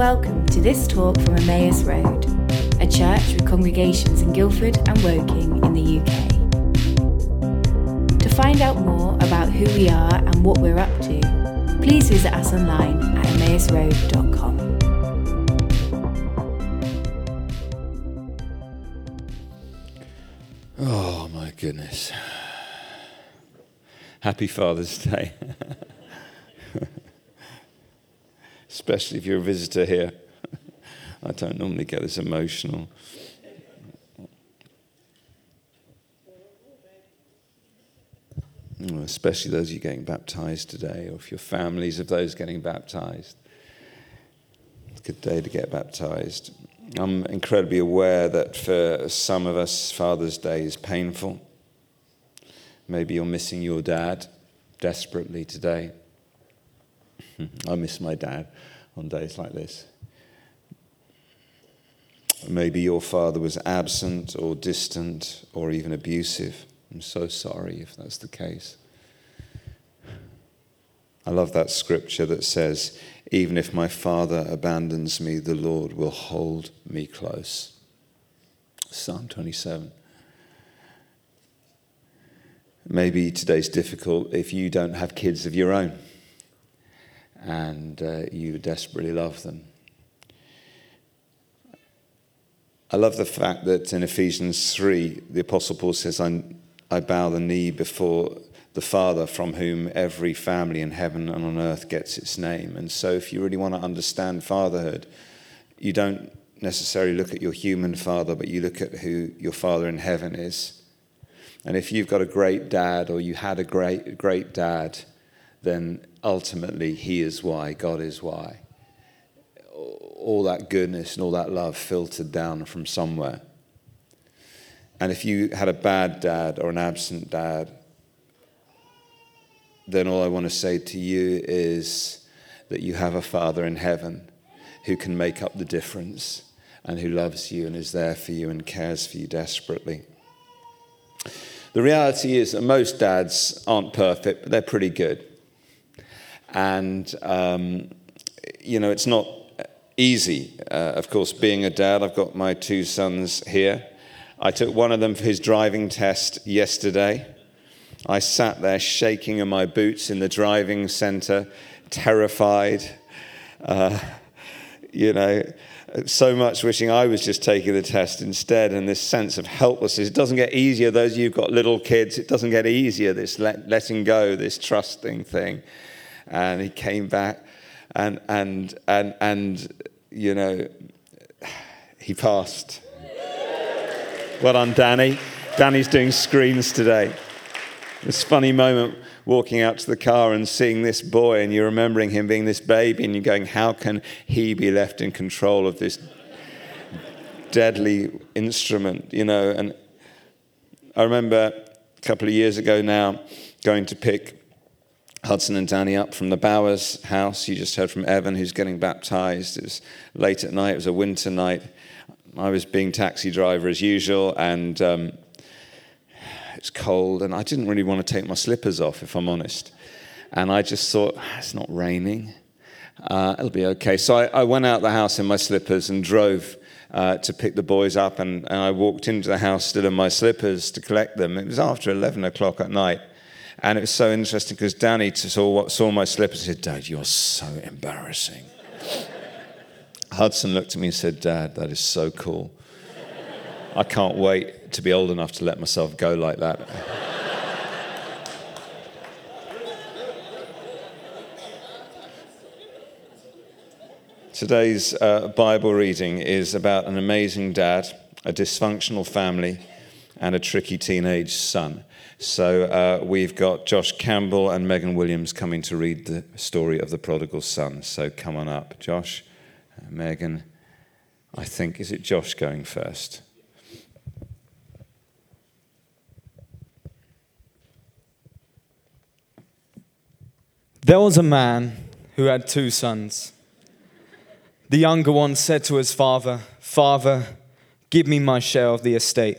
Welcome to this talk from Emmaus Road, a church with congregations in Guildford and Woking in the UK. To find out more about who we are and what we're up to, please visit us online at emmausroad.com. Oh my goodness. Happy Father's Day. Especially if you're a visitor here. I don't normally get this emotional. Especially those of you getting baptized today, or if your families of those getting baptized. It's a good day to get baptized. I'm incredibly aware that for some of us, Father's Day is painful. Maybe you're missing your dad desperately today. I miss my dad on days like this. Maybe your father was absent or distant or even abusive. I'm so sorry if that's the case. I love that scripture that says, Even if my father abandons me, the Lord will hold me close. Psalm 27. Maybe today's difficult if you don't have kids of your own and uh, you desperately love them. I love the fact that in Ephesians 3, the Apostle Paul says, I, I bow the knee before the Father from whom every family in heaven and on earth gets its name. And so, if you really want to understand fatherhood, you don't necessarily look at your human father, but you look at who your Father in heaven is. And if you've got a great dad or you had a great, great dad, then ultimately he is why, God is why. All that goodness and all that love filtered down from somewhere. And if you had a bad dad or an absent dad, then all I want to say to you is that you have a Father in heaven who can make up the difference and who loves you and is there for you and cares for you desperately. The reality is that most dads aren't perfect, but they're pretty good. And, um, you know, it's not easy. Uh, of course, being a dad, I've got my two sons here. I took one of them for his driving test yesterday. I sat there shaking in my boots in the driving center, terrified. Uh, you know, so much wishing I was just taking the test instead, and this sense of helplessness. It doesn't get easier, those of you who've got little kids, it doesn't get easier, this let, letting go, this trusting thing. And he came back, and, and, and, and you know, he passed. Well done, Danny. Danny's doing screens today. This funny moment walking out to the car and seeing this boy, and you're remembering him being this baby, and you're going, How can he be left in control of this deadly instrument? You know, and I remember a couple of years ago now going to pick Hudson and Danny up from the Bowers house. You just heard from Evan, who's getting baptized. It was late at night, it was a winter night. I was being taxi driver as usual, and um, it's cold, and I didn't really want to take my slippers off, if I'm honest. And I just thought, ah, it's not raining. Uh, it'll be okay. So I, I, went out the house in my slippers and drove uh, to pick the boys up, and, and I walked into the house still in my slippers to collect them. It was after 11 o'clock at night. And it was so interesting because Danny saw, saw my slippers and said, Dad, you're so embarrassing. Hudson looked at me and said, Dad, that is so cool. I can't wait to be old enough to let myself go like that. Today's uh, Bible reading is about an amazing dad, a dysfunctional family, and a tricky teenage son. So uh, we've got Josh Campbell and Megan Williams coming to read the story of the prodigal son. So come on up, Josh, uh, Megan. I think, is it Josh going first? There was a man who had two sons. The younger one said to his father, Father, give me my share of the estate.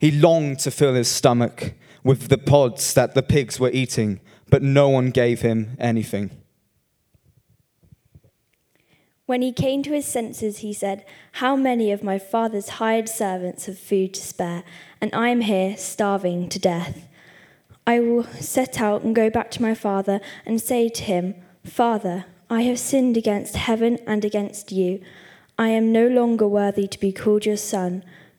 He longed to fill his stomach with the pods that the pigs were eating, but no one gave him anything. When he came to his senses, he said, How many of my father's hired servants have food to spare, and I am here starving to death? I will set out and go back to my father and say to him, Father, I have sinned against heaven and against you. I am no longer worthy to be called your son.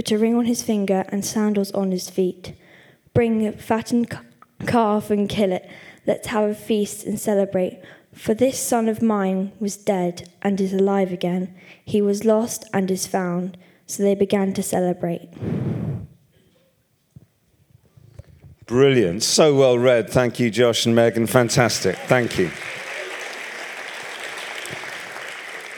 Put a ring on his finger and sandals on his feet. Bring a fattened calf and kill it. Let's have a feast and celebrate. For this son of mine was dead and is alive again. He was lost and is found. So they began to celebrate. Brilliant. So well read. Thank you, Josh and Megan. Fantastic. Thank you.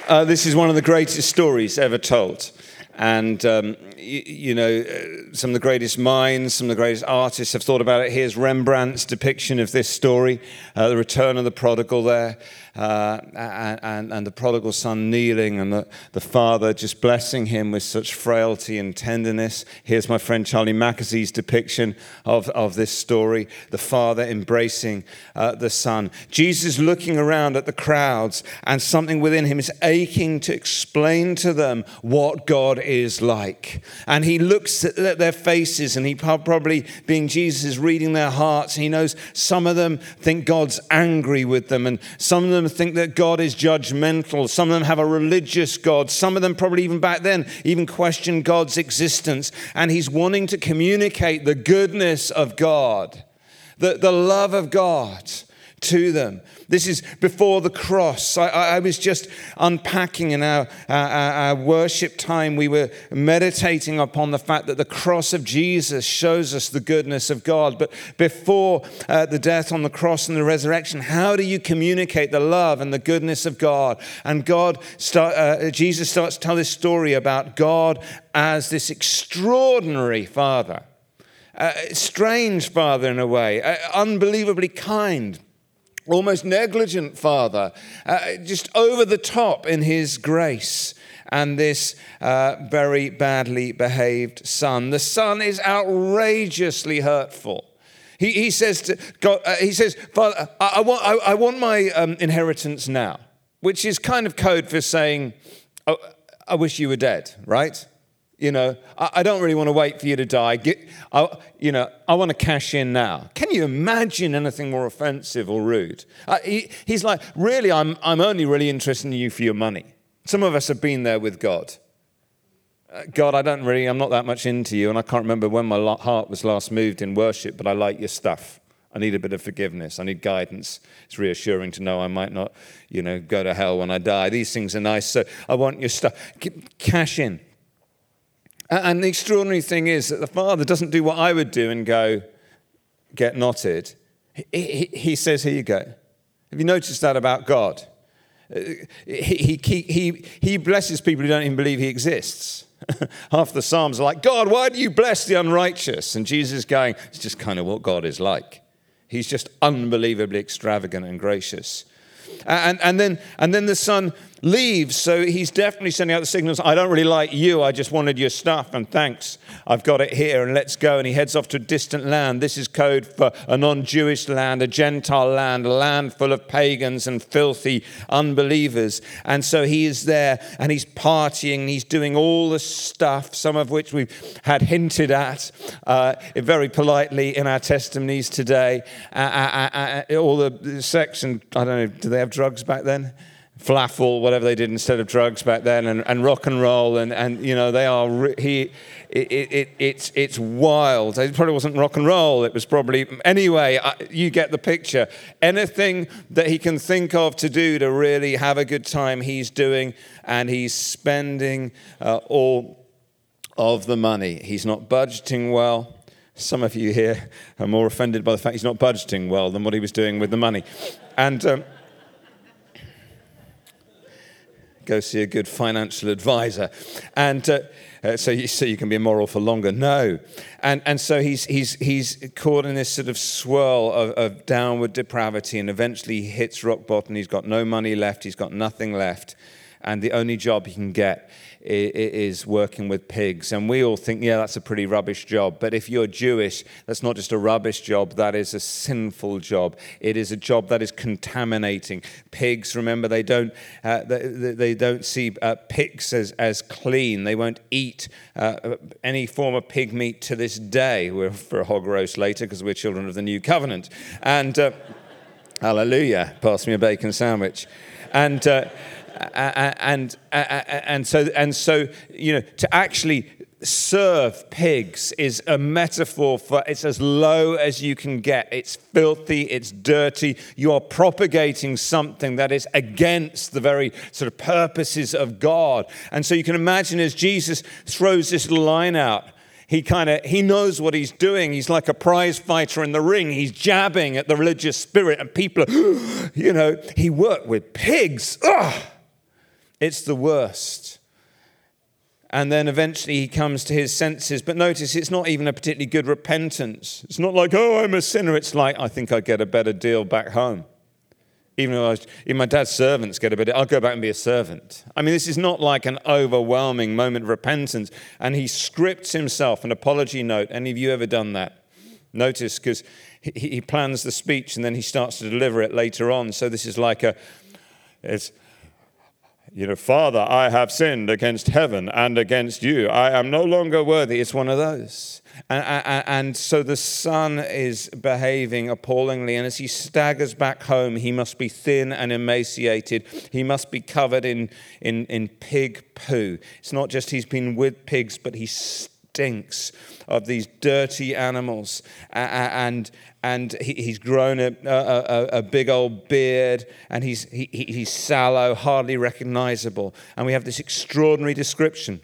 Uh, this is one of the greatest stories ever told. And, um, you, you, know, uh, some of the greatest minds, some of the greatest artists have thought about it. Here's Rembrandt's depiction of this story, uh, the return of the prodigal there uh, and, and, the prodigal son kneeling and the, the father just blessing him with such frailty and tenderness. Here's my friend Charlie Mackesy's depiction of, of this story the father embracing uh, the son. Jesus looking around at the crowds, and something within him is aching to explain to them what God is like. And he looks at their faces, and he probably, being Jesus, is reading their hearts. He knows some of them think God's angry with them, and some of them them think that God is judgmental. Some of them have a religious God. Some of them, probably even back then, even question God's existence. And he's wanting to communicate the goodness of God, the, the love of God to them. This is before the cross. I, I was just unpacking in our, our, our, worship time. We were meditating upon the fact that the cross of Jesus shows us the goodness of God. But before uh, the death on the cross and the resurrection, how do you communicate the love and the goodness of God? And God, start, uh, Jesus starts to tell this story about God as this extraordinary Father. Uh, strange father in a way, uh, unbelievably kind, almost negligent father, uh, just over the top in his grace, and this uh, very badly behaved son. The son is outrageously hurtful. He, he says to God, uh, he says, Father, I, I want, I, I, want my um, inheritance now, which is kind of code for saying, oh, I wish you were dead, right? You know, I, I don't really want to wait for you to die. Get, I, you know, I want to cash in now. Can you imagine anything more offensive or rude? Uh, he, he's like, really, I'm, I'm only really interested in you for your money. Some of us have been there with God. Uh, God, I don't really, I'm not that much into you, and I can't remember when my heart was last moved in worship, but I like your stuff. I need a bit of forgiveness. I need guidance. It's reassuring to know I might not, you know, go to hell when I die. These things are nice. So I want your stuff. Cash in. And the extraordinary thing is that the father doesn't do what I would do and go, get knotted. He, says, Here you go. Have you noticed that about God? Uh, he, he, he, he blesses people who don't even believe he exists. Half the Psalms are like, God, why do you bless the unrighteous? And Jesus is going, It's just kind of what God is like. He's just unbelievably extravagant and gracious. And, and, then, and then the son leaves. So he's definitely sending out the signals I don't really like you. I just wanted your stuff, and thanks. I've got it here, and let's go. And he heads off to a distant land. This is code for a non Jewish land, a Gentile land, a land full of pagans and filthy unbelievers. And so he is there, and he's partying, he's doing all the stuff, some of which we've had hinted at uh, very politely in our testimonies today. Uh, uh, uh, uh all the sex and, I don't know, do they have drugs back then? Flaffle, whatever they did instead of drugs back then, and, and rock and roll, and, and you know they are re- he, it, it, it's it's wild. It probably wasn't rock and roll. It was probably anyway. I, you get the picture. Anything that he can think of to do to really have a good time, he's doing, and he's spending uh, all of the money. He's not budgeting well. Some of you here are more offended by the fact he's not budgeting well than what he was doing with the money, and. Um, go see a good financial advisor. And uh, uh, so, you, so you can be immoral for longer. No. And, and so he's, he's, he's caught in this sort of swirl of, of downward depravity and eventually he hits rock bottom. He's got no money left, he's got nothing left. And the only job he can get is working with pigs. And we all think, yeah, that's a pretty rubbish job. But if you're Jewish, that's not just a rubbish job, that is a sinful job. It is a job that is contaminating. Pigs, remember, they don't, uh, they, they, don't see uh, pigs as, as clean. They won't eat uh, any form of pig meat to this day. We're for a hog roast later because we're children of the new covenant. And uh, hallelujah, pass me a bacon sandwich. And uh, and, and, so, and so, you know, to actually serve pigs is a metaphor for it's as low as you can get. It's filthy, it's dirty. You are propagating something that is against the very sort of purposes of God. And so you can imagine as Jesus throws this line out, he kind of he knows what he's doing he's like a prize fighter in the ring he's jabbing at the religious spirit and people are, you know he worked with pigs Ugh! It's the worst. And then eventually he comes to his senses. But notice it's not even a particularly good repentance. It's not like, oh, I'm a sinner. It's like, I think I'd get a better deal back home. Even though I was, even my dad's servants get a bit, I'll go back and be a servant. I mean, this is not like an overwhelming moment of repentance. And he scripts himself an apology note. Any of you ever done that? Notice, because he, he plans the speech and then he starts to deliver it later on. So this is like a, it's, you know, Father, I have sinned against heaven and against you. I am no longer worthy. It's one of those. And, and, and, so the son is behaving appallingly. And as he staggers back home, he must be thin and emaciated. He must be covered in, in, in pig poo. It's not just he's been with pigs, but he stinks of these dirty animals. And, and he's grown a, a, a, big old beard, and he's, he, he's sallow, hardly recognizable. And we have this extraordinary description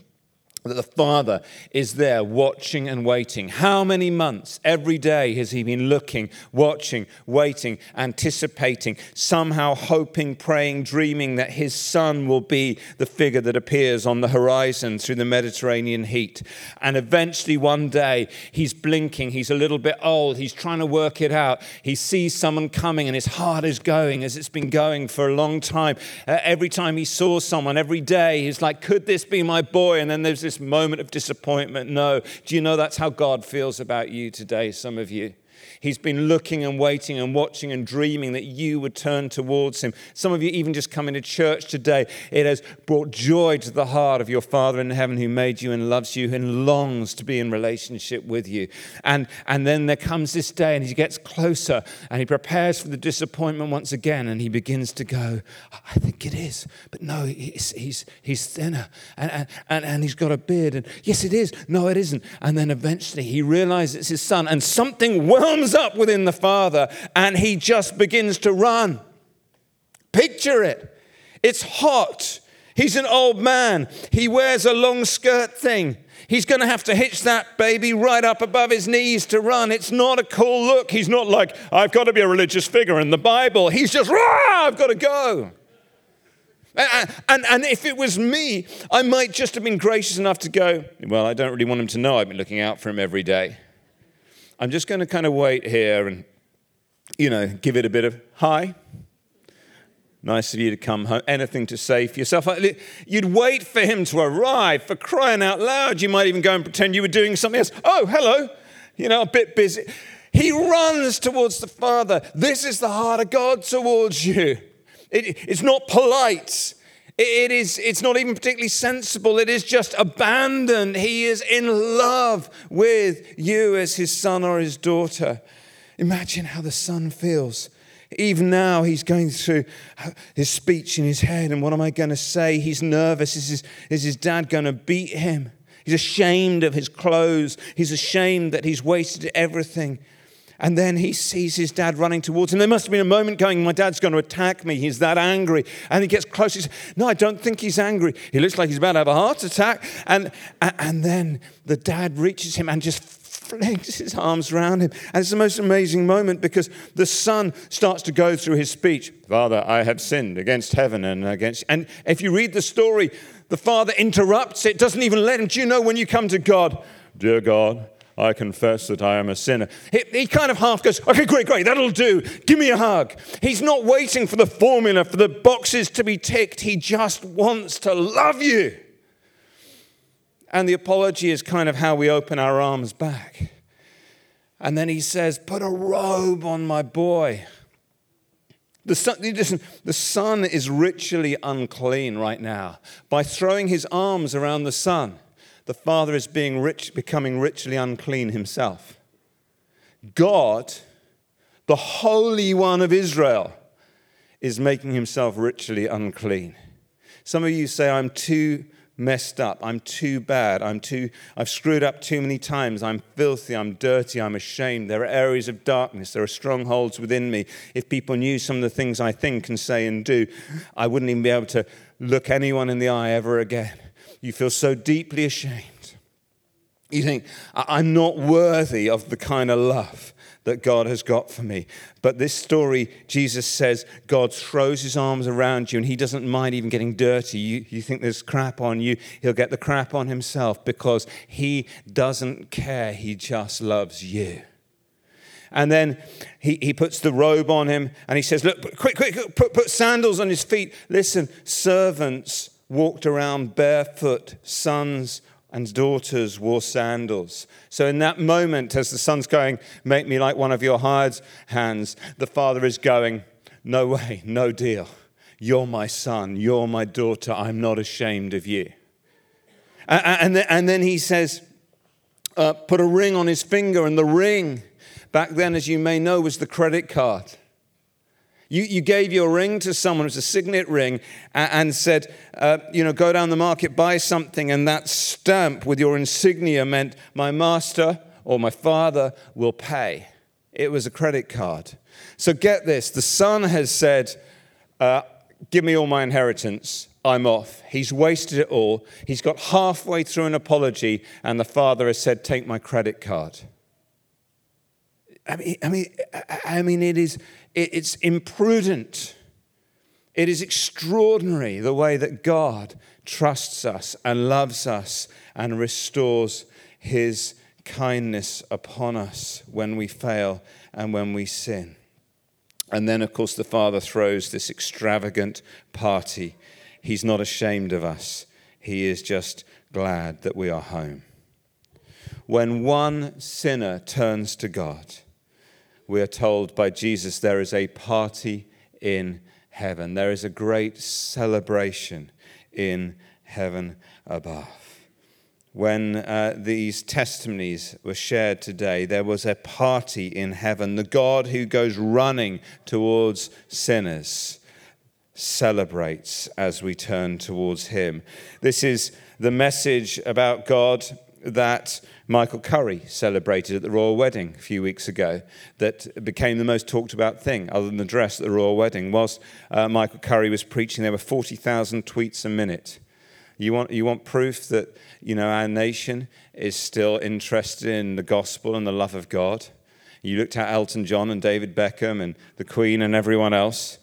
that the Father is there watching and waiting. How many months, every day, has He been looking, watching, waiting, anticipating, somehow hoping, praying, dreaming that His Son will be the figure that appears on the horizon through the Mediterranean heat? And eventually, one day, He's blinking, He's a little bit old, He's trying to work it out. He sees someone coming, and his heart is going as it's been going for a long time. Uh, every time he saw someone, every day, he's like, Could this be my boy? And then there's this moment of disappointment. No. Do you know that's how God feels about you today, some of you? He's been looking and waiting and watching and dreaming that you would turn towards him. Some of you, even just coming to church today, it has brought joy to the heart of your Father in heaven who made you and loves you and longs to be in relationship with you. And, and then there comes this day and he gets closer and he prepares for the disappointment once again and he begins to go, I think it is, but no, he's, he's, he's thinner and, and, and he's got a beard. And yes, it is. No, it isn't. And then eventually he realizes it's his son and something whelms up within the Father and he just begins to run. Picture it. It's hot. He's an old man. He wears a long skirt thing. He's going to have to hitch that baby right up above his knees to run. It's not a cool look. He's not like, I've got to be a religious figure in the Bible. He's just, Rah, I've got to go. And, and, and, if it was me, I might just have been gracious enough to go, Well, I don't really want him to know I've been looking out for him every day. I'm just going to kind of wait here and, you know, give it a bit of hi. Nice of you to come home. Anything to say for yourself. You'd wait for him to arrive, for crying out loud. You might even go and pretend you were doing something else. Oh, hello. You know, a bit busy. He runs towards the Father. This is the heart of God towards you. It, it's not polite. It is, it's not even particularly sensible. It is just abandoned. He is in love with you as his son or his daughter. Imagine how the son feels. Even now, he's going through his speech in his head, and what am I going to say? He's nervous. Is his, is his dad going to beat him? He's ashamed of his clothes. He's ashamed that he's wasted everything. And then he sees his dad running towards him. There must have been a moment going, My dad's going to attack me. He's that angry. And he gets close. He says, No, I don't think he's angry. He looks like he's about to have a heart attack. And, and then the dad reaches him and just flings his arms around him. And it's the most amazing moment because the son starts to go through his speech Father, I have sinned against heaven and against. And if you read the story, the father interrupts it, doesn't even let him. Do you know when you come to God, Dear God, I confess that I am a sinner. He, he, kind of half goes, okay, great, great, that'll do. Give me a hug. He's not waiting for the formula, for the boxes to be ticked. He just wants to love you. And the apology is kind of how we open our arms back. And then he says, Put a robe on my boy. The son, listen, the son is ritually unclean right now. By throwing his arms around the son, the father is being rich, becoming ritually unclean himself. God, the Holy One of Israel, is making himself ritually unclean. Some of you say, I'm too messed up. I'm too bad. I'm too, I've screwed up too many times. I'm filthy. I'm dirty. I'm ashamed. There are areas of darkness. There are strongholds within me. If people knew some of the things I think and say and do, I wouldn't even be able to look anyone in the eye ever again. You feel so deeply ashamed. You think, I'm not worthy of the kind of love that God has got for me. But this story, Jesus says, God throws his arms around you and he doesn't mind even getting dirty. You, you think there's crap on you, he'll get the crap on himself because he doesn't care. He just loves you. And then he, he puts the robe on him and he says, Look, quick, quick, put, put sandals on his feet. Listen, servants walked around barefoot, sons and daughters wore sandals. So, in that moment, as the son's going, Make me like one of your hired hands, the father is going, No way, no deal. You're my son, you're my daughter, I'm not ashamed of you. And, then he says, uh, Put a ring on his finger, and the ring, back then, as you may know, was the credit card. You, you gave your ring to someone, it was a signet ring, and, and said, uh, you know, go down the market, buy something, and that stamp with your insignia meant my master or my father will pay. It was a credit card. So get this the son has said, uh, give me all my inheritance. I'm off. He's wasted it all. He's got halfway through an apology, and the father has said, Take my credit card. I mean, I mean, I mean, it is, it's imprudent. It is extraordinary the way that God trusts us and loves us and restores his kindness upon us when we fail and when we sin. And then, of course, the Father throws this extravagant party. He's not ashamed of us, He is just glad that we are home. When one sinner turns to God, we are told by Jesus there is a party in heaven. There is a great celebration in heaven above. When uh, these testimonies were shared today, there was a party in heaven. The God who goes running towards sinners celebrates as we turn towards him. This is the message about God that Michael Curry celebrated at the royal wedding a few weeks ago that became the most talked about thing, other than the dress at the royal wedding, was uh, Michael Curry was preaching. There were 40,000 tweets a minute. You want, you want proof that you know, our nation is still interested in the gospel and the love of God? You looked at Elton John and David Beckham and the Queen and everyone else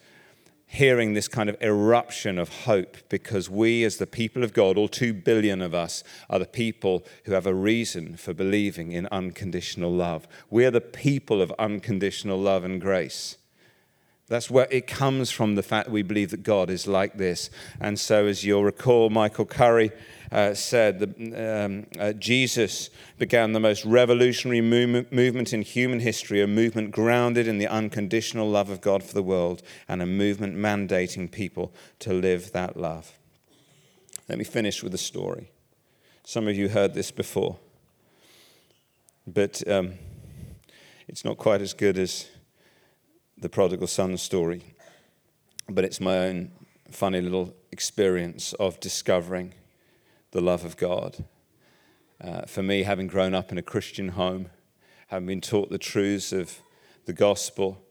hearing this kind of eruption of hope because we, as the people of God, all two billion of us, are the people who have a reason for believing in unconditional love. We are the people of unconditional love and grace. That's where it comes from the fact that we believe that God is like this. And so, as you'll recall, Michael Curry uh, said that um, uh, Jesus began the most revolutionary movement, movement in human history, a movement grounded in the unconditional love of God for the world, and a movement mandating people to live that love. Let me finish with a story. Some of you heard this before, but um, it's not quite as good as the prodigal son story, but it's my own funny little experience of discovering the love of God. Uh, for me, having grown up in a Christian home, having been taught the truths of the gospel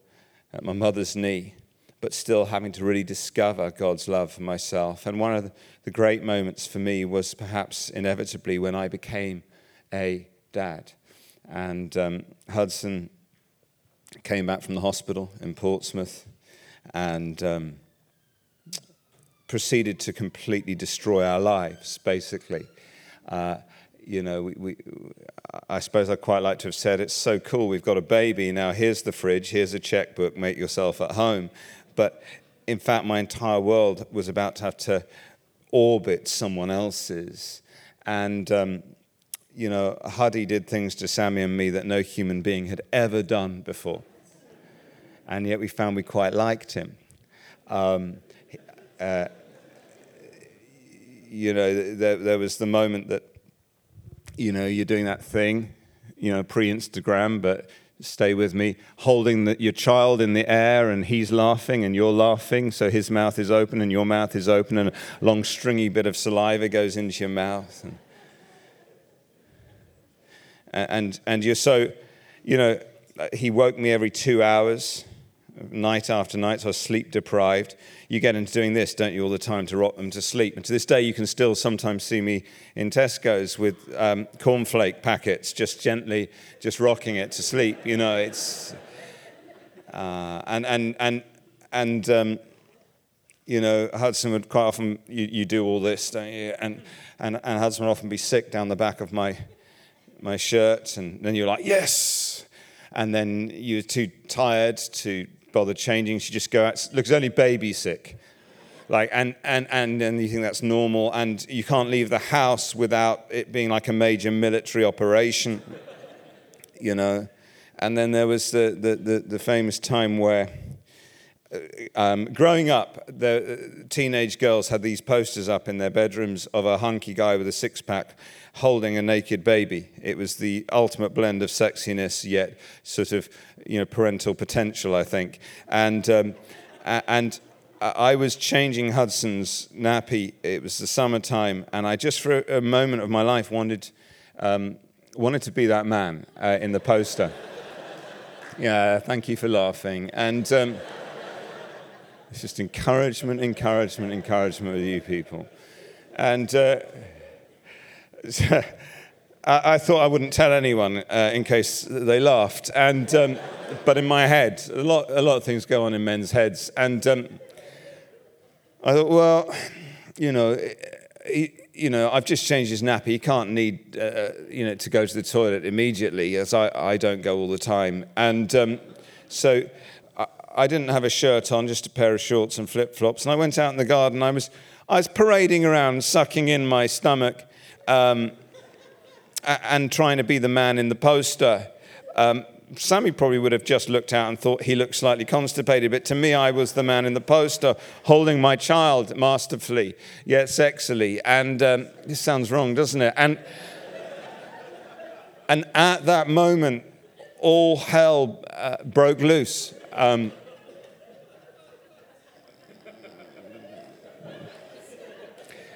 at my mother's knee, but still having to really discover God's love for myself. And one of the great moments for me was perhaps inevitably when I became a dad. And um, Hudson came back from the hospital in Portsmouth and um, proceeded to completely destroy our lives, basically. Uh, you know, we, we, I suppose I'd quite like to have said, it's so cool, we've got a baby, now here's the fridge, here's a checkbook, make yourself at home. But in fact, my entire world was about to have to orbit someone else's. And, um, you know, Huddy did things to Sammy and me that no human being had ever done before. And yet we found we quite liked him. Um, uh, you know, there, there was the moment that you know, you're doing that thing, you know, pre Instagram, but stay with me, holding the, your child in the air and he's laughing and you're laughing, so his mouth is open and your mouth is open, and a long stringy bit of saliva goes into your mouth. And, and, and you're so, you know, he woke me every two hours night after night, so I was sleep deprived. You get into doing this, don't you, all the time to rock them to sleep. And to this day, you can still sometimes see me in Tesco's with um, cornflake packets, just gently, just rocking it to sleep. You know, it's. Uh, and, and, and, and um, you know, Hudson would quite often, you, you do all this, don't you? And, and, and Hudson would often be sick down the back of my, my shirt. And then you're like, yes! And then you're too tired to bother changing. She just go out. Looks only baby sick. Like, and, and, and, and you think that's normal, and you can't leave the house without it being like a major military operation, you know. And then there was the, the, the, the famous time where, um, growing up, the uh, teenage girls had these posters up in their bedrooms of a hunky guy with a six pack holding a naked baby. It was the ultimate blend of sexiness, yet sort of you know parental potential, I think. And um, and I was changing Hudson's nappy. It was the summertime, and I just for a moment of my life wanted um, wanted to be that man uh, in the poster. yeah, thank you for laughing. And um, it's just encouragement, encouragement, encouragement with you people. And uh, I, thought I wouldn't tell anyone uh, in case they laughed. And, um, but in my head, a lot, a lot of things go on in men's heads. And um, I thought, well, you know, he, you know, I've just changed his nappy. He can't need, uh, you know, to go to the toilet immediately, as I, I don't go all the time. And um, so I, didn't have a shirt on, just a pair of shorts and flip flops. And I went out in the garden. I was, I was parading around, sucking in my stomach um, and trying to be the man in the poster. Um, Sammy probably would have just looked out and thought he looked slightly constipated, but to me, I was the man in the poster holding my child masterfully, yet sexily. And um, this sounds wrong, doesn't it? And, and at that moment, all hell uh, broke loose. Um,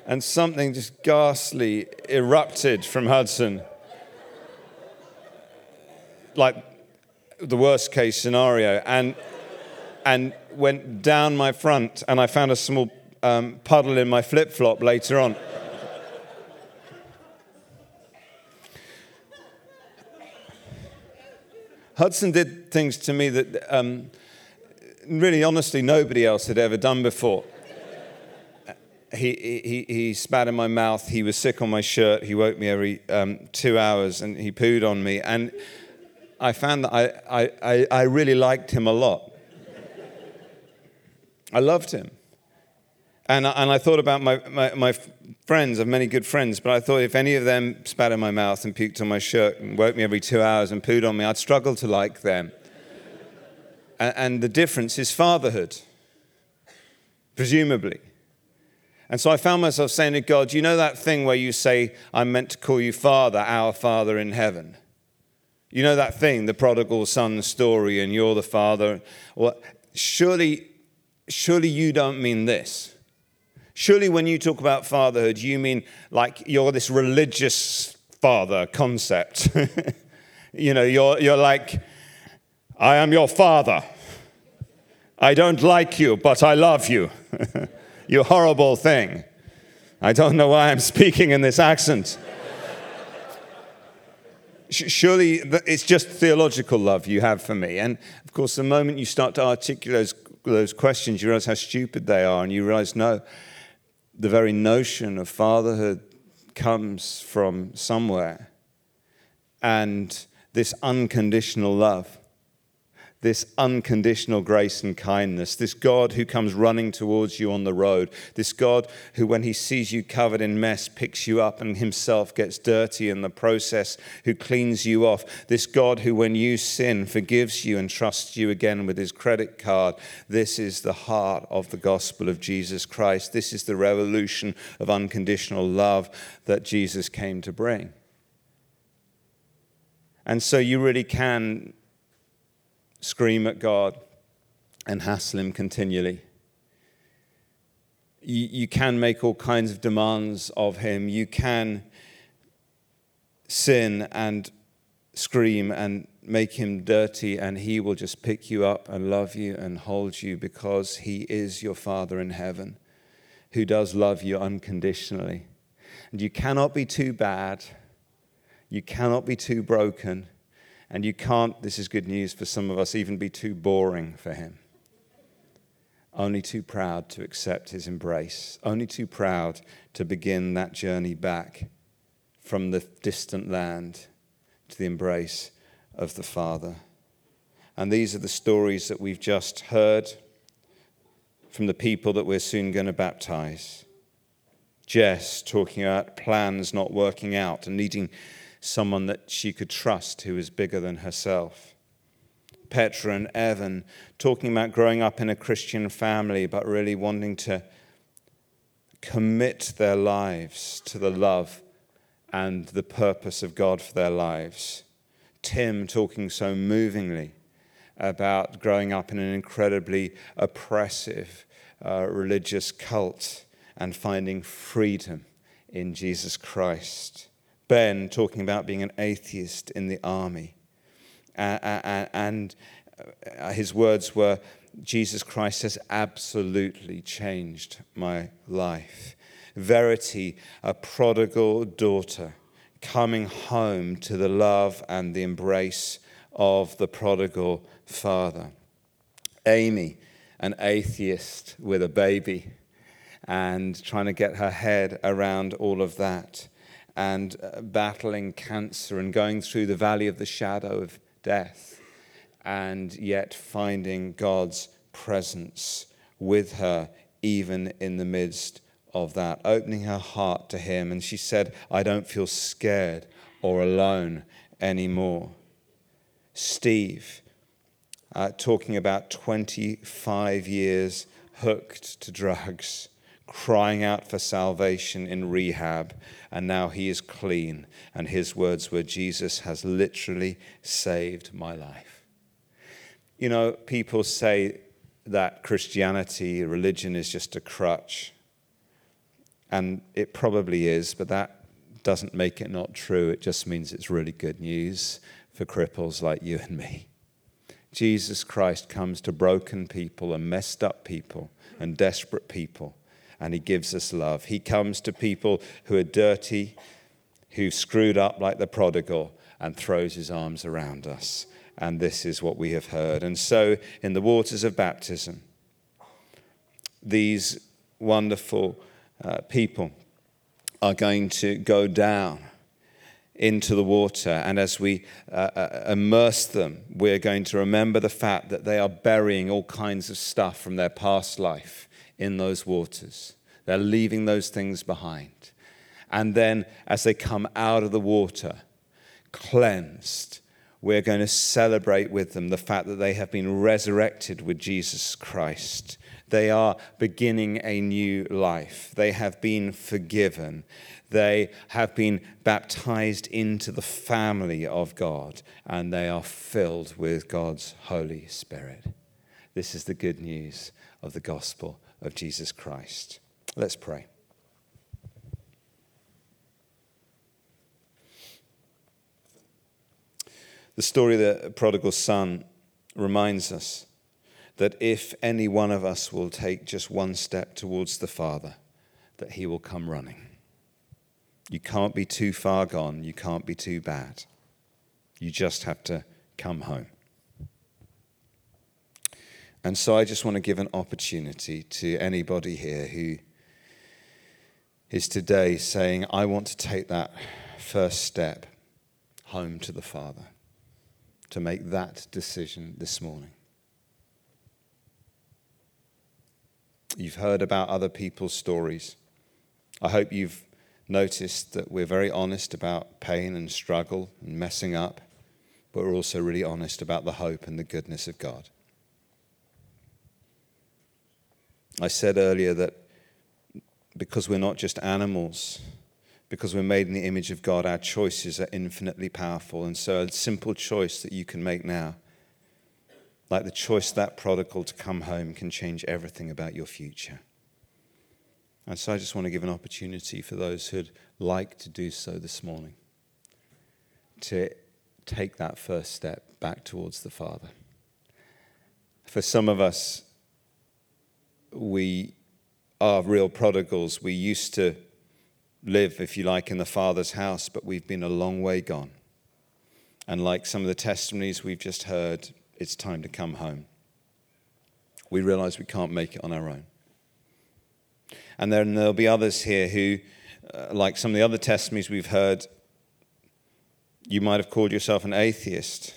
and something just ghastly erupted from Hudson. Like the worst case scenario, and, and went down my front, and I found a small um, puddle in my flip flop later on. Hudson did things to me that um, really honestly nobody else had ever done before he, he, he spat in my mouth. He was sick on my shirt. He woke me every um, two hours and he pooed on me. And I found that I, I, I I really liked him a lot. I loved him. And, and I thought about my, my, my friends, I have many good friends, but I thought if any of them spat in my mouth and puked on my shirt and woke me every two hours and pooed on me, I'd struggle to like them. and, and the difference is fatherhood, presumably. And so I found myself saying to God, You know that thing where you say, I'm meant to call you Father, our Father in heaven? You know that thing, the prodigal son story, and you're the father. Well, surely, surely you don't mean this. Surely, when you talk about fatherhood, you mean like you're this religious father concept. you know, you're, you're like, I am your father. I don't like you, but I love you. you horrible thing. I don't know why I'm speaking in this accent. Surely it's just theological love you have for me. And of course, the moment you start to articulate those, questions, you realize how stupid they are, and you realize, no, the very notion of fatherhood comes from somewhere. And this unconditional love this unconditional grace and kindness, this God who comes running towards you on the road, this God who, when he sees you covered in mess, picks you up and himself gets dirty in the process, who cleans you off, this God who, when you sin, forgives you and trusts you again with his credit card. This is the heart of the gospel of Jesus Christ. This is the revolution of unconditional love that Jesus came to bring. And so you really can scream at God and hassle Him continually. You, you can make all kinds of demands of Him. You can sin and scream and make Him dirty, and He will just pick you up and love you and hold you because He is your Father in heaven who does love you unconditionally. And you cannot be too bad. You cannot be too broken and you can't, this is good news for some of us, even be too boring for him. Only too proud to accept his embrace, only too proud to begin that journey back from the distant land to the embrace of the Father. And these are the stories that we've just heard from the people that we're soon going to baptize. Jess talking about plans not working out and needing someone that she could trust who was bigger than herself. Petra and Evan talking about growing up in a Christian family, but really wanting to commit their lives to the love and the purpose of God for their lives. Tim talking so movingly about growing up in an incredibly oppressive uh, religious cult and finding freedom in Jesus Christ. Ben talking about being an atheist in the army. Uh, uh, and his words were Jesus Christ has absolutely changed my life. Verity, a prodigal daughter coming home to the love and the embrace of the prodigal father. Amy, an atheist with a baby, and trying to get her head around all of that and uh, battling cancer and going through the valley of the shadow of death, and yet finding God's presence with her even in the midst of that, opening her heart to Him. And she said, I don't feel scared or alone anymore. Steve, uh, talking about 25 years hooked to drugs crying out for salvation in rehab, and now he is clean. And his words were, Jesus has literally saved my life. You know, people say that Christianity, religion, is just a crutch. And it probably is, but that doesn't make it not true. It just means it's really good news for cripples like you and me. Jesus Christ comes to broken people and messed up people and desperate people and He gives us love. He comes to people who are dirty, who've screwed up like the prodigal, and throws His arms around us. And this is what we have heard. And so, in the waters of baptism, these wonderful uh, people are going to go down into the water. And as we uh, uh, immerse them, we're going to remember the fact that they are burying all kinds of stuff from their past life in those waters. They're leaving those things behind. And then as they come out of the water, cleansed, we're going to celebrate with them the fact that they have been resurrected with Jesus Christ. They are beginning a new life. They have been forgiven. They have been baptized into the family of God, and they are filled with God's Holy Spirit. This is the good news of the gospel of Jesus Christ. Let's pray. The story of the prodigal son reminds us that if any one of us will take just one step towards the Father, that he will come running. You can't be too far gone, you can't be too bad. You just have to come home. And so I just want to give an opportunity to anybody here who is today saying, I want to take that first step home to the Father, to make that decision this morning. You've heard about other people's stories. I hope you've noticed that we're very honest about pain and struggle and messing up, but we're also really honest about the hope and the goodness of God. I said earlier that because we're not just animals, because we're made in the image of God, our choices are infinitely powerful. And so, a simple choice that you can make now, like the choice that prodigal to come home, can change everything about your future. And so, I just want to give an opportunity for those who'd like to do so this morning to take that first step back towards the Father. For some of us, we are real prodigals. We used to live, if you like, in the Father's house, but we've been a long way gone. And like some of the testimonies we've just heard, it's time to come home. We realize we can't make it on our own. And then there'll be others here who, uh, like some of the other testimonies we've heard, you might have called yourself an atheist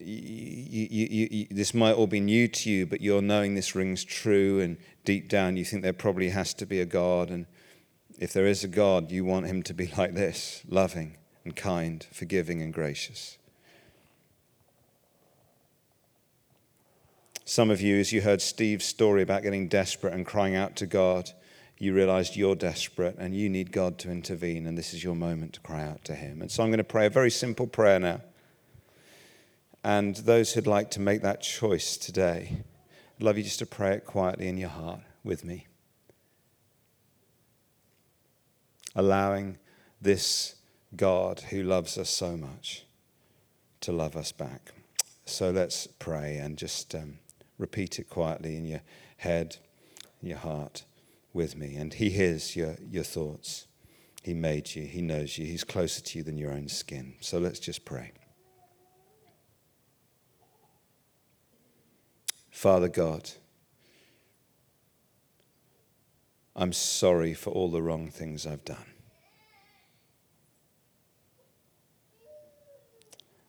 you, you, you, this might all be new to you, but you're knowing this rings true, and deep down you think there probably has to be a God. And if there is a God, you want him to be like this loving and kind, forgiving and gracious. Some of you, as you heard Steve's story about getting desperate and crying out to God, you realized you're desperate and you need God to intervene, and this is your moment to cry out to Him. And so I'm going to pray a very simple prayer now. And those who'd like to make that choice today, I'd love you just to pray it quietly in your heart with me. Allowing this God who loves us so much to love us back. So let's pray and just um, repeat it quietly in your head, in your heart with me. And He hears your, your thoughts. He made you, He knows you, He's closer to you than your own skin. So let's just pray. Father God, I'm sorry for all the wrong things I've done.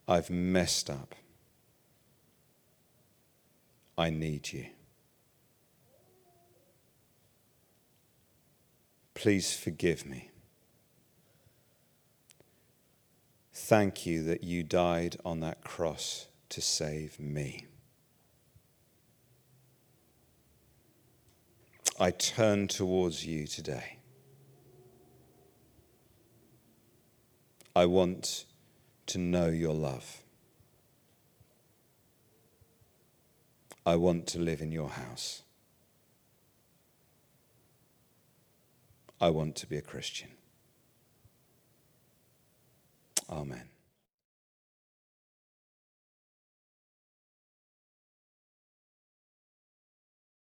I've messed up. I need you. Please forgive me. Thank you that you died on that cross to save me. I turn towards you today. I want to know your love. I want to live in your house. I want to be a Christian. Amen.